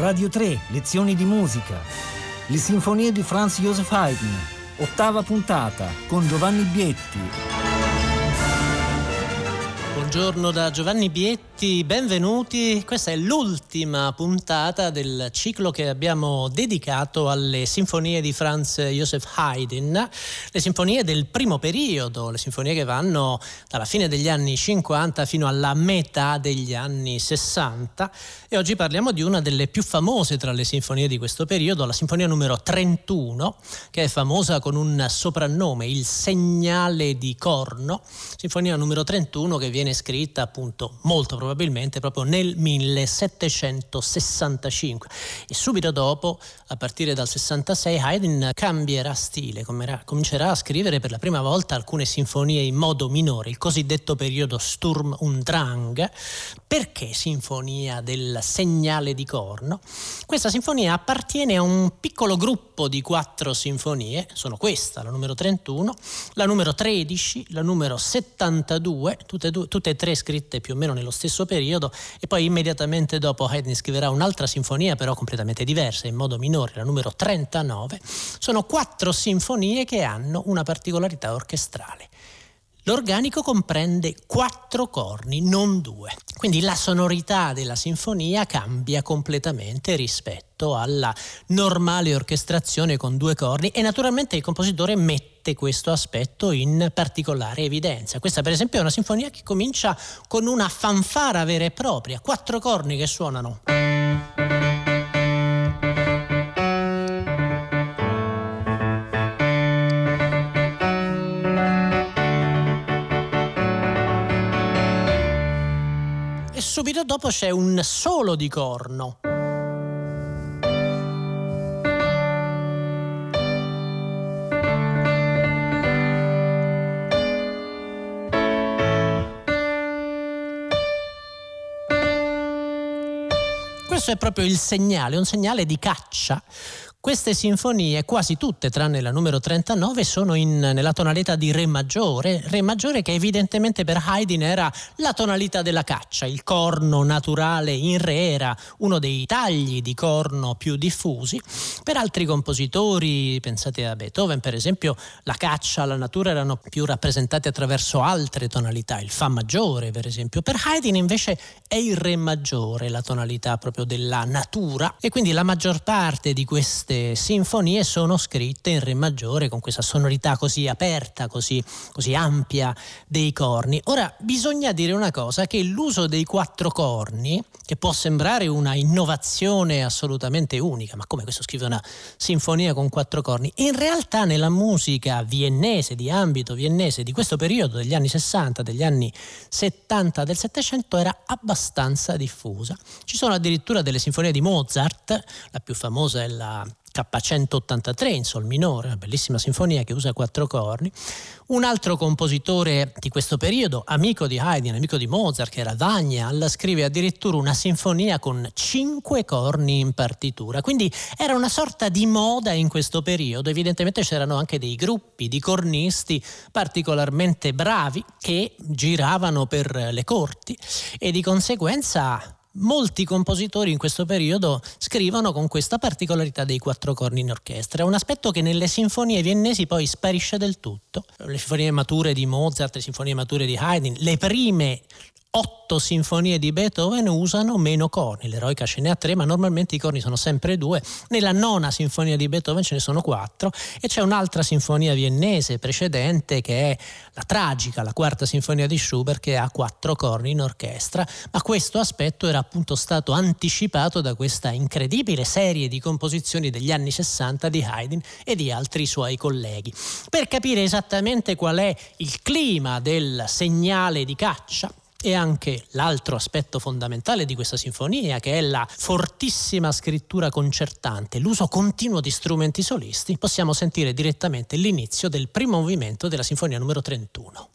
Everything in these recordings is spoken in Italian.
Radio 3, lezioni di musica. Le sinfonie di Franz Joseph Haydn, ottava puntata, con Giovanni Bietti. Buongiorno da Giovanni Bietti, benvenuti. Questa è l'ultima puntata del ciclo che abbiamo dedicato alle sinfonie di Franz Joseph Haydn, le sinfonie del primo periodo, le sinfonie che vanno dalla fine degli anni 50 fino alla metà degli anni 60 e oggi parliamo di una delle più famose tra le sinfonie di questo periodo, la sinfonia numero 31, che è famosa con un soprannome, il segnale di corno, sinfonia numero 31 che viene scritta appunto molto probabilmente proprio nel 1765 e subito dopo, a partire dal 66, Haydn cambierà stile, comincerà a scrivere per la prima volta alcune sinfonie in modo minore, il cosiddetto periodo Sturm und Drang. Perché sinfonia del segnale di corno? Questa sinfonia appartiene a un piccolo gruppo di quattro sinfonie, sono questa, la numero 31, la numero 13, la numero 72, tutte, tutte tutte e tre scritte più o meno nello stesso periodo e poi immediatamente dopo Haydn scriverà un'altra sinfonia però completamente diversa, in modo minore, la numero 39. Sono quattro sinfonie che hanno una particolarità orchestrale. L'organico comprende quattro corni, non due. Quindi la sonorità della sinfonia cambia completamente rispetto alla normale orchestrazione con due corni e naturalmente il compositore mette questo aspetto in particolare evidenza. Questa per esempio è una sinfonia che comincia con una fanfara vera e propria, quattro corni che suonano. Subito dopo c'è un solo di corno. Questo è proprio il segnale, un segnale di caccia queste sinfonie, quasi tutte tranne la numero 39, sono in, nella tonalità di Re maggiore, Re maggiore che evidentemente per Haydn era la tonalità della caccia, il corno naturale in Re era uno dei tagli di corno più diffusi. Per altri compositori, pensate a Beethoven per esempio, la caccia, la natura erano più rappresentate attraverso altre tonalità, il Fa maggiore per esempio. Per Haydn invece è il Re maggiore la tonalità proprio della natura e quindi la maggior parte di queste queste sinfonie sono scritte in Re maggiore con questa sonorità così aperta, così, così ampia dei corni. Ora bisogna dire una cosa, che l'uso dei quattro corni, che può sembrare una innovazione assolutamente unica, ma come questo scrive una sinfonia con quattro corni, in realtà nella musica viennese, di ambito viennese di questo periodo degli anni 60, degli anni 70 del Settecento era abbastanza diffusa. Ci sono addirittura delle sinfonie di Mozart, la più famosa è la K183 in sol minore, una bellissima sinfonia che usa quattro corni. Un altro compositore di questo periodo, amico di Haydn, amico di Mozart, che era Daniel, scrive addirittura una sinfonia con cinque corni in partitura. Quindi era una sorta di moda in questo periodo. Evidentemente c'erano anche dei gruppi di cornisti particolarmente bravi che giravano per le corti e di conseguenza molti compositori in questo periodo scrivono con questa particolarità dei quattro corni in orchestra. Un aspetto che nelle sinfonie viennesi poi sparisce del tutto. Le sinfonie mature di Mozart, le sinfonie mature di Haydn, le prime otto sinfonie di Beethoven usano meno corni, l'eroica ce ne ha tre, ma normalmente i corni sono sempre due. Nella nona sinfonia di Beethoven ce ne sono quattro e c'è un'altra sinfonia viennese precedente che è la tragica, la quarta sinfonia di Schubert che ha quattro corni in orchestra, ma questo aspetto era appunto stato anticipato da questa incredibile serie di composizioni degli anni 60 di Haydn e di altri suoi colleghi. Per capire esattamente qual è il clima del segnale di caccia, e anche l'altro aspetto fondamentale di questa sinfonia, che è la fortissima scrittura concertante, l'uso continuo di strumenti solisti, possiamo sentire direttamente l'inizio del primo movimento della sinfonia numero 31.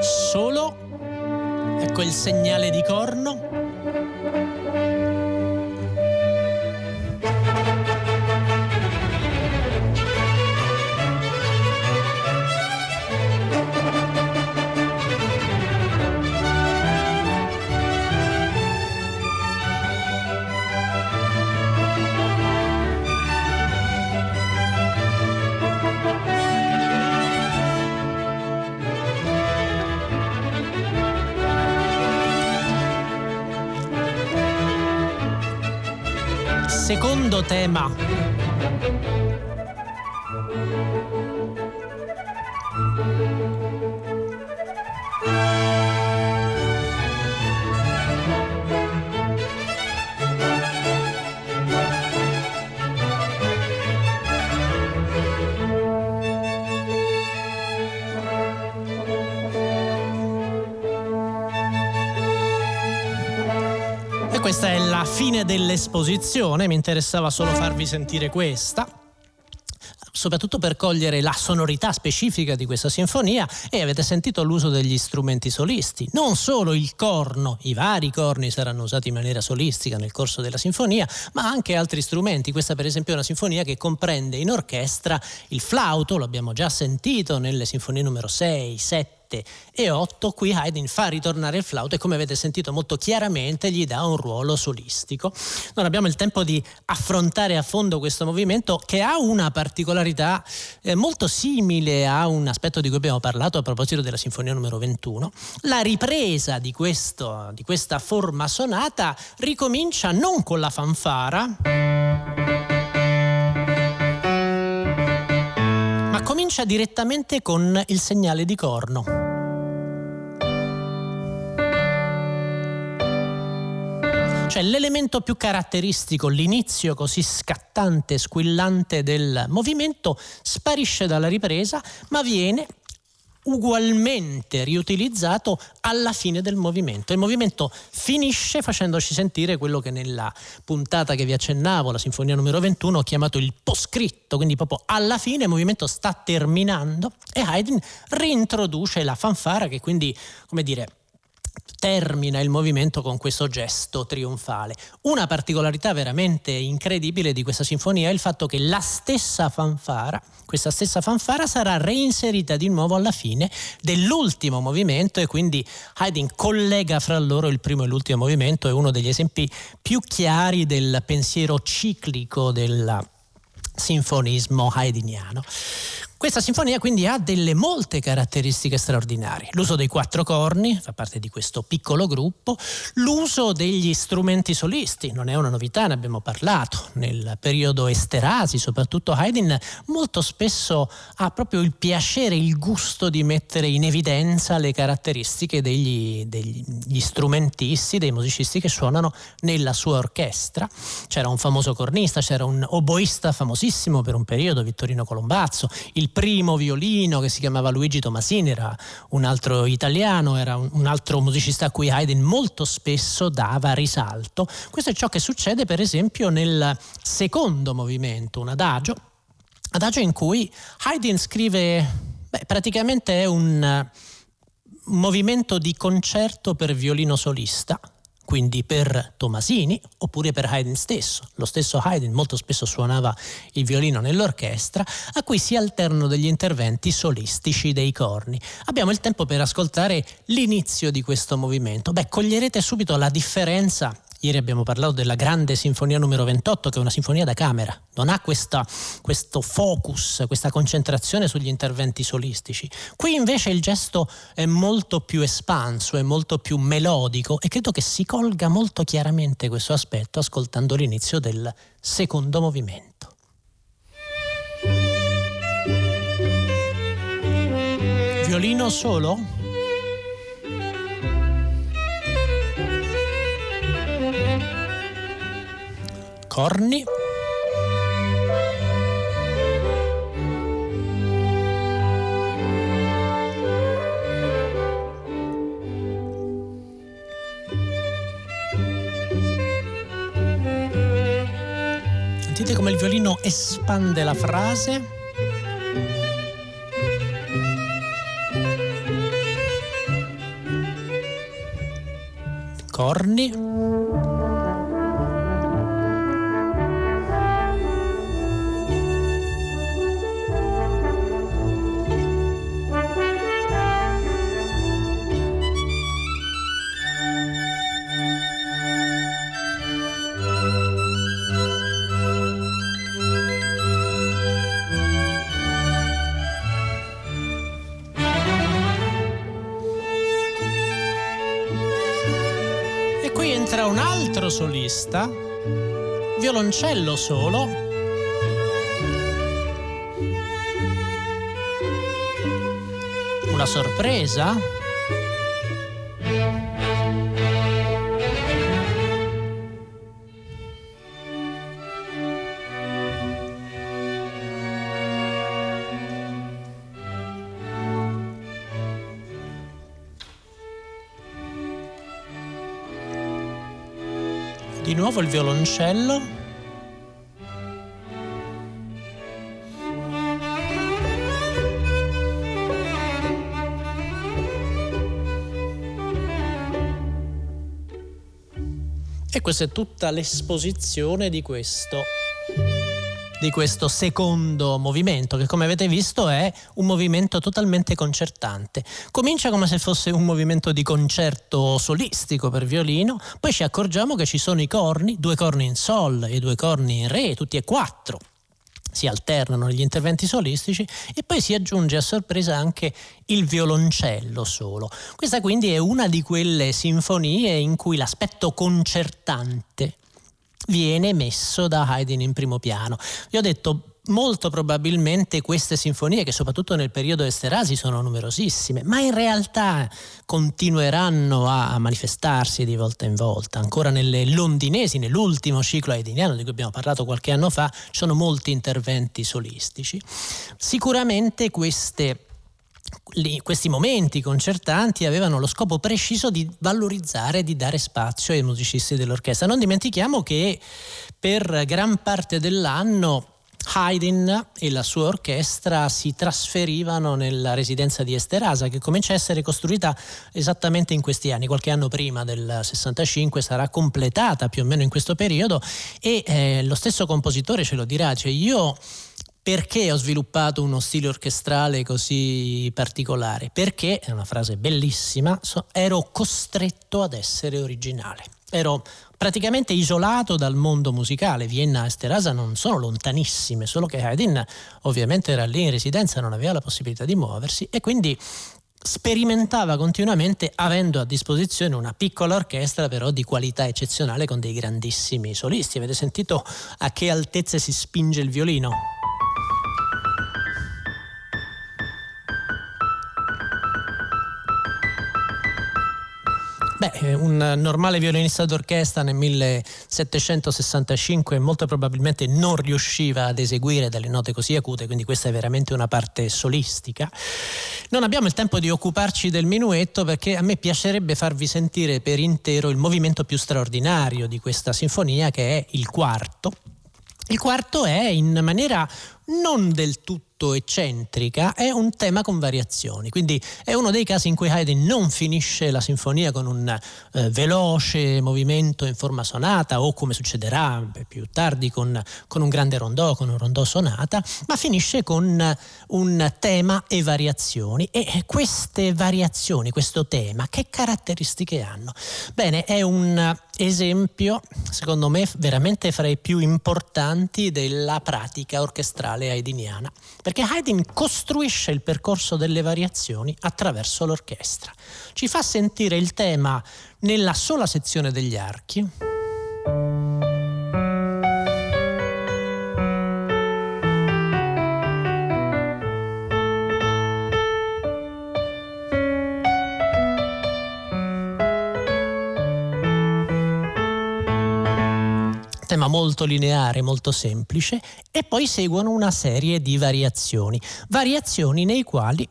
Solo, ecco il segnale di corno secondo tema fine dell'esposizione, mi interessava solo farvi sentire questa soprattutto per cogliere la sonorità specifica di questa sinfonia e avete sentito l'uso degli strumenti solisti. Non solo il corno, i vari corni saranno usati in maniera solistica nel corso della sinfonia, ma anche altri strumenti. Questa per esempio è una sinfonia che comprende in orchestra il flauto, lo abbiamo già sentito nelle sinfonie numero 6, 7, 7 e 8 qui Haydn fa ritornare il flauto e come avete sentito molto chiaramente gli dà un ruolo solistico. Non abbiamo il tempo di affrontare a fondo questo movimento che ha una particolarità eh, molto simile a un aspetto di cui abbiamo parlato a proposito della sinfonia numero 21. La ripresa di, questo, di questa forma sonata ricomincia non con la fanfara comincia direttamente con il segnale di corno. Cioè l'elemento più caratteristico, l'inizio così scattante, squillante del movimento, sparisce dalla ripresa, ma viene ugualmente riutilizzato alla fine del movimento. Il movimento finisce facendoci sentire quello che nella puntata che vi accennavo, la sinfonia numero 21, ho chiamato il poscritto, quindi proprio alla fine il movimento sta terminando e Haydn reintroduce la fanfara che quindi, come dire, termina il movimento con questo gesto trionfale. Una particolarità veramente incredibile di questa sinfonia è il fatto che la stessa fanfara, questa stessa fanfara sarà reinserita di nuovo alla fine dell'ultimo movimento e quindi Haydn collega fra loro il primo e l'ultimo movimento, è uno degli esempi più chiari del pensiero ciclico del sinfonismo haydniano. Questa sinfonia quindi ha delle molte caratteristiche straordinarie. L'uso dei quattro corni fa parte di questo piccolo gruppo, l'uso degli strumenti solisti, non è una novità, ne abbiamo parlato. Nel periodo Esterasi, soprattutto Haydn, molto spesso ha proprio il piacere, il gusto di mettere in evidenza le caratteristiche degli, degli strumentisti, dei musicisti che suonano nella sua orchestra. C'era un famoso cornista, c'era un oboista famosissimo per un periodo, Vittorino Colombazzo, il primo violino che si chiamava Luigi Tomasini, era un altro italiano, era un, altro musicista a cui Haydn molto spesso dava risalto. Questo è ciò che succede per esempio nel secondo movimento, un adagio, adagio in cui Haydn scrive, beh, praticamente è un movimento di concerto per violino solista quindi per Tomasini oppure per Haydn stesso. Lo stesso Haydn molto spesso suonava il violino nell'orchestra, a cui si alternano degli interventi solistici dei corni. Abbiamo il tempo per ascoltare l'inizio di questo movimento. Beh, coglierete subito la differenza Ieri abbiamo parlato della grande sinfonia numero 28, che è una sinfonia da camera, non ha questa, questo focus, questa concentrazione sugli interventi solistici. Qui invece il gesto è molto più espanso, è molto più melodico e credo che si colga molto chiaramente questo aspetto ascoltando l'inizio del secondo movimento. Violino solo? Corni. Sentite come il violino espande la frase. Corni. Solista violoncello solo. Una sorpresa. Nuovo il violoncello. E questa è tutta l'esposizione di questo di questo secondo movimento, che come avete visto è un movimento totalmente concertante. Comincia come se fosse un movimento di concerto solistico per violino, poi ci accorgiamo che ci sono i corni, due corni in sol e due corni in re, tutti e quattro si alternano gli interventi solistici e poi si aggiunge a sorpresa anche il violoncello solo. Questa quindi è una di quelle sinfonie in cui l'aspetto concertante viene messo da Haydn in primo piano. Vi ho detto molto probabilmente queste sinfonie, che soprattutto nel periodo Esterasi sono numerosissime, ma in realtà continueranno a manifestarsi di volta in volta. Ancora nelle londinesi, nell'ultimo ciclo haydniano di cui abbiamo parlato qualche anno fa, ci sono molti interventi solistici. Sicuramente queste questi momenti concertanti avevano lo scopo preciso di valorizzare di dare spazio ai musicisti dell'orchestra. Non dimentichiamo che per gran parte dell'anno Haydn e la sua orchestra si trasferivano nella residenza di Esterasa che comincia a essere costruita esattamente in questi anni, qualche anno prima del 65 sarà completata più o meno in questo periodo e eh, lo stesso compositore ce lo dirà, cioè io perché ho sviluppato uno stile orchestrale così particolare? Perché, è una frase bellissima, so, ero costretto ad essere originale. Ero praticamente isolato dal mondo musicale. Vienna e Sterasa non sono lontanissime, solo che Haydn ovviamente era lì in residenza, non aveva la possibilità di muoversi e quindi sperimentava continuamente avendo a disposizione una piccola orchestra però di qualità eccezionale con dei grandissimi solisti. Avete sentito a che altezze si spinge il violino? Beh, eh, un normale violinista d'orchestra nel 1765 molto probabilmente non riusciva ad eseguire delle note così acute, quindi questa è veramente una parte solistica. Non abbiamo il tempo di occuparci del minuetto perché a me piacerebbe farvi sentire per intero il movimento più straordinario di questa sinfonia che è il quarto. Il quarto è in maniera non del tutto molto eccentrica, è un tema con variazioni, quindi è uno dei casi in cui Haydn non finisce la sinfonia con un eh, veloce movimento in forma sonata o come succederà più tardi con, con, un grande rondò, con un rondò sonata, ma finisce con un tema e variazioni. E queste variazioni, questo tema, che caratteristiche hanno? Bene, è un esempio, secondo me, veramente fra i più importanti della pratica orchestrale haydniana perché Haydn costruisce il percorso delle variazioni attraverso l'orchestra. Ci fa sentire il tema nella sola sezione degli archi. Molto lineare, molto semplice, e poi seguono una serie di variazioni, variazioni quali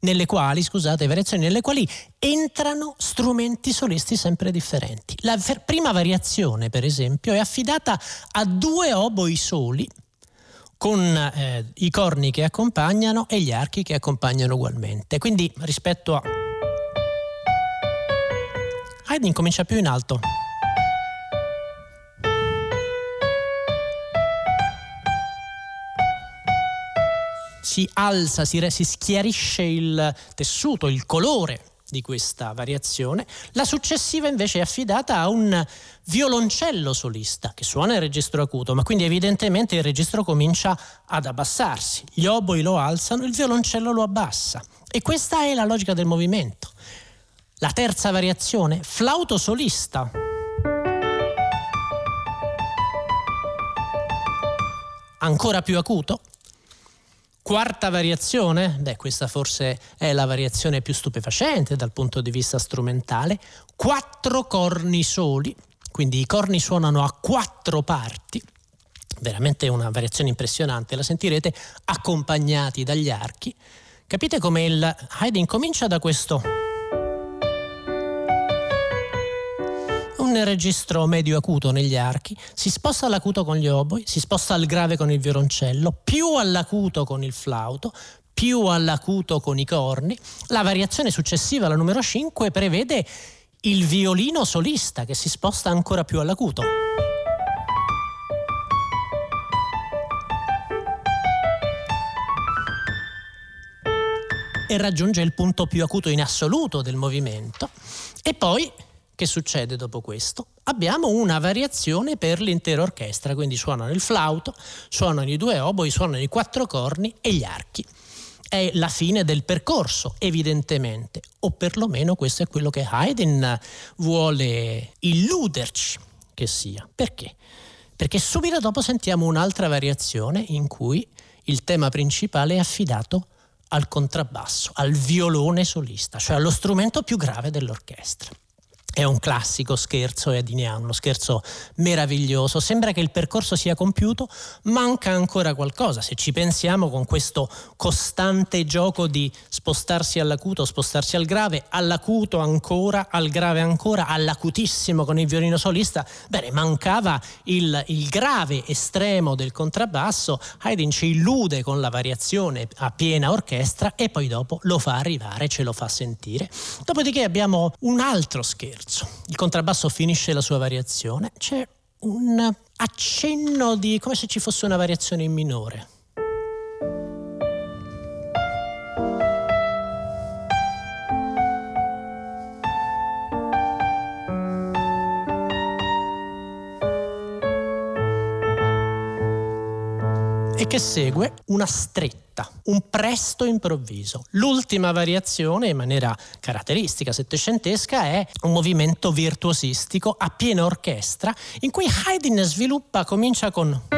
nelle quali, scusate, variazioni nelle quali entrano strumenti solisti sempre differenti. La ver- prima variazione, per esempio, è affidata a due oboi soli con eh, i corni che accompagnano e gli archi che accompagnano ugualmente. Quindi rispetto a Haydn comincia più in alto. Si alza, si, si schiarisce il tessuto, il colore di questa variazione. La successiva invece è affidata a un violoncello solista che suona il registro acuto, ma quindi evidentemente il registro comincia ad abbassarsi. Gli oboi lo alzano, il violoncello lo abbassa. E questa è la logica del movimento. La terza variazione, flauto solista. ancora più acuto? Quarta variazione, beh questa forse è la variazione più stupefacente dal punto di vista strumentale, quattro corni soli, quindi i corni suonano a quattro parti, veramente una variazione impressionante, la sentirete accompagnati dagli archi. Capite come il Haydn comincia da questo registro medio acuto negli archi, si sposta all'acuto con gli oboi, si sposta al grave con il violoncello, più all'acuto con il flauto, più all'acuto con i corni. La variazione successiva, la numero 5, prevede il violino solista che si sposta ancora più all'acuto. E raggiunge il punto più acuto in assoluto del movimento. E poi che succede dopo questo? Abbiamo una variazione per l'intera orchestra, quindi suonano il flauto, suonano i due oboi, suonano i quattro corni e gli archi. È la fine del percorso, evidentemente, o perlomeno questo è quello che Haydn vuole illuderci che sia. Perché? Perché subito dopo sentiamo un'altra variazione in cui il tema principale è affidato al contrabbasso, al violone solista, cioè allo strumento più grave dell'orchestra. È un classico scherzo ediniano, uno scherzo meraviglioso. Sembra che il percorso sia compiuto, manca ancora qualcosa. Se ci pensiamo con questo costante gioco di spostarsi all'acuto, spostarsi al grave, all'acuto ancora, al grave ancora, all'acutissimo con il violino solista, bene, mancava il, il grave estremo del contrabbasso. Haydn ci illude con la variazione a piena orchestra e poi dopo lo fa arrivare, ce lo fa sentire. Dopodiché abbiamo un altro scherzo terzo. Il contrabbasso finisce la sua variazione, c'è un accenno di come se ci fosse una variazione in minore. E che segue una stretta fretta, un presto improvviso. L'ultima variazione, in maniera caratteristica settecentesca, è un movimento virtuosistico a piena orchestra in cui Haydn sviluppa, comincia con...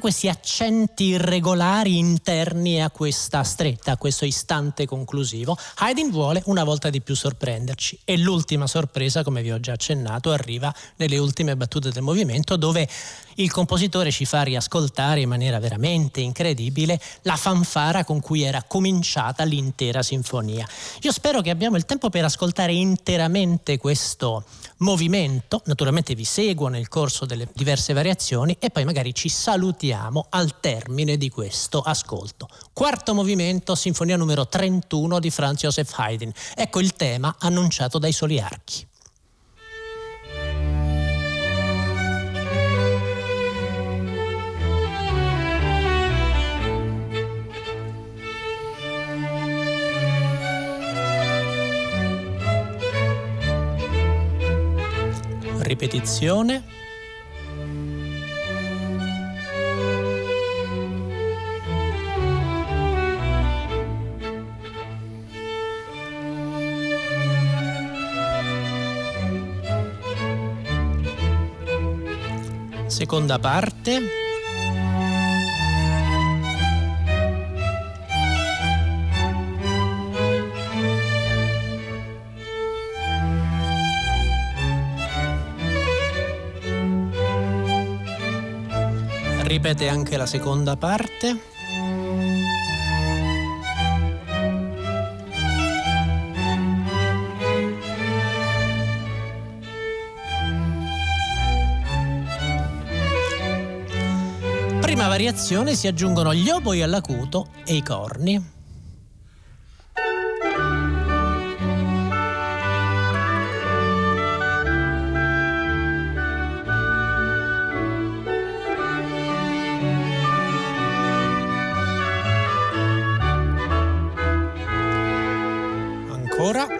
questi accenti irregolari interni a questa stretta, a questo istante conclusivo. Haydn vuole una volta di più sorprenderci e l'ultima sorpresa, come vi ho già accennato, arriva nelle ultime battute del movimento dove il compositore ci fa riascoltare in maniera veramente incredibile la fanfara con cui era cominciata l'intera sinfonia. Io spero che abbiamo il tempo per ascoltare interamente questo movimento, naturalmente vi seguo nel corso delle diverse variazioni e poi magari ci salutiamo al termine di questo ascolto. Quarto movimento, sinfonia numero 31 di Franz Joseph Haydn. Ecco il tema annunciato dai soli ripetizione. Seconda parte. Ripete anche la seconda parte. Prima variazione si aggiungono gli oboi all'acuto e i corni. Ancora.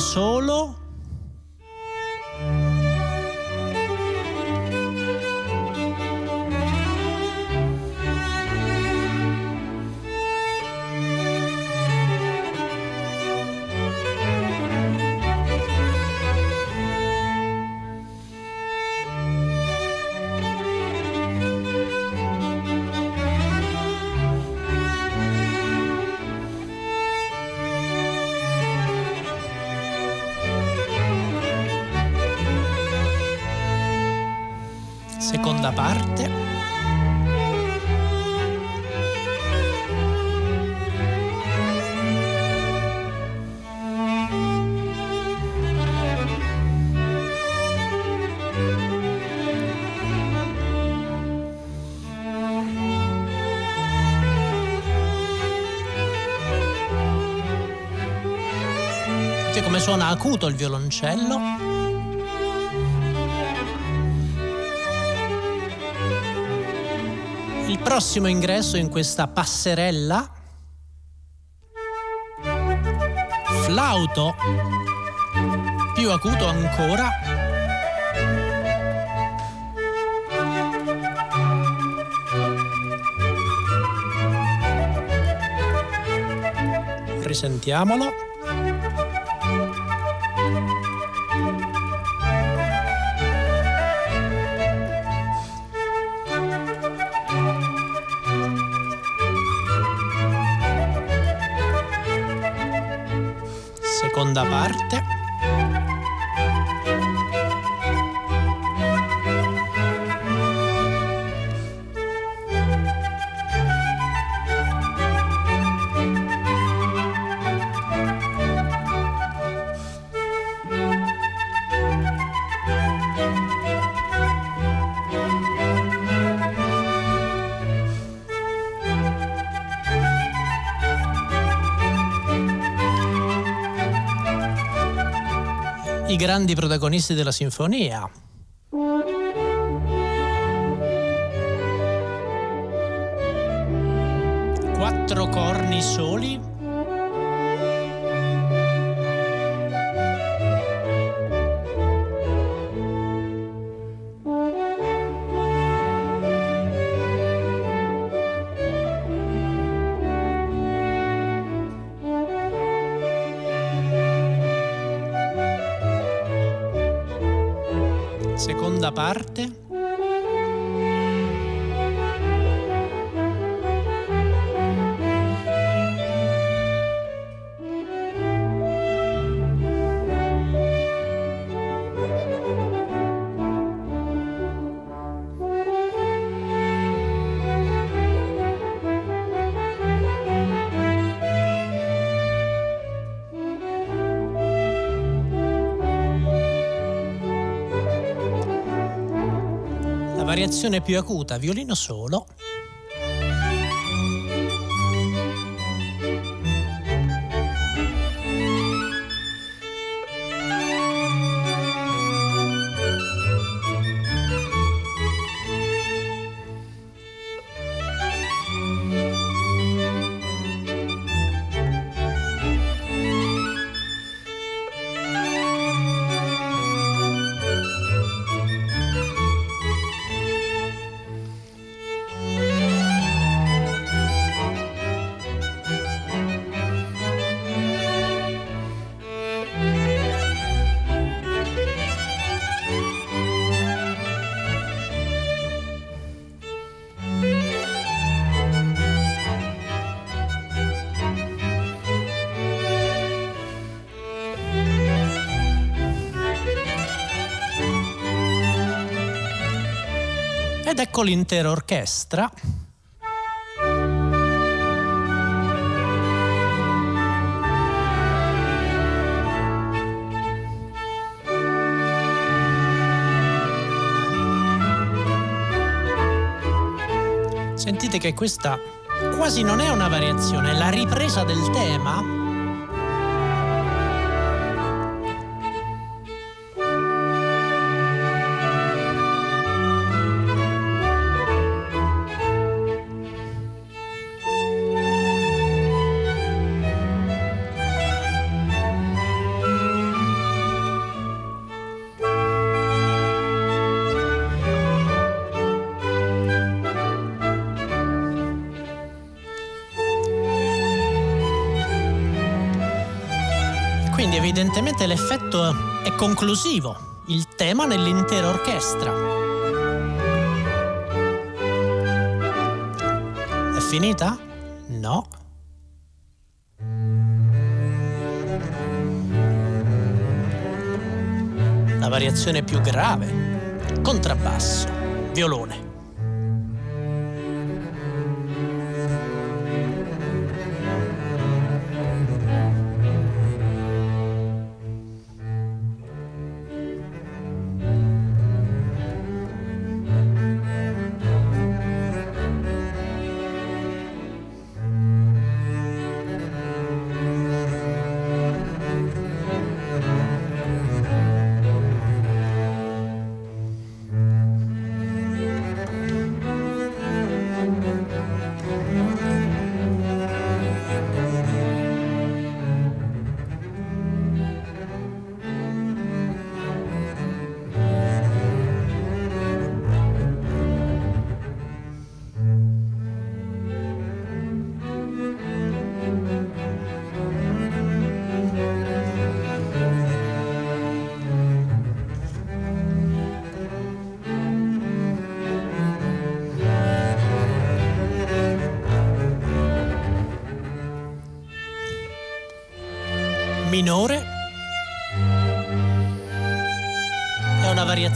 Solo. Come suona acuto il violoncello. il prossimo ingresso in questa passerella. Flauto, più acuto ancora. Risentiamolo. Seconda parte. I grandi protagonisti della sinfonia. Seconda parte. Variazione più acuta, violino solo. Ed ecco l'intera orchestra. Sentite che questa quasi non è una variazione, è la ripresa del tema conclusivo, il tema nell'intera orchestra. È finita? No. La variazione più grave, contrabbasso, violone.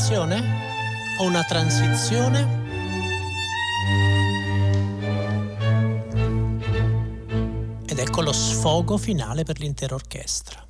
Una variazione o una transizione? Ed ecco lo sfogo finale per l'intera orchestra.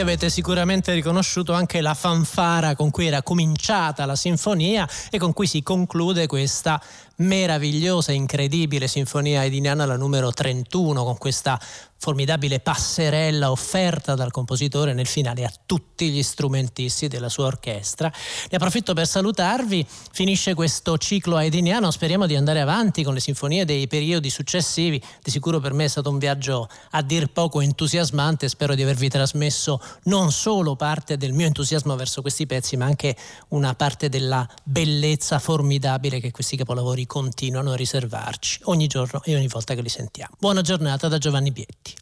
E avete sicuramente riconosciuto anche la fanfara con cui era cominciata la sinfonia e con cui si conclude questa meravigliosa, incredibile sinfonia ediniana, la numero 31, con questa formidabile passerella offerta dal compositore nel finale a tutti gli strumentisti della sua orchestra. Ne approfitto per salutarvi, finisce questo ciclo haydniano, speriamo di andare avanti con le sinfonie dei periodi successivi, di sicuro per me è stato un viaggio a dir poco entusiasmante, spero di avervi trasmesso non solo parte del mio entusiasmo verso questi pezzi, ma anche una parte della bellezza formidabile che questi capolavori continuano a riservarci ogni giorno e ogni volta che li sentiamo. Buona giornata da Giovanni Bietti.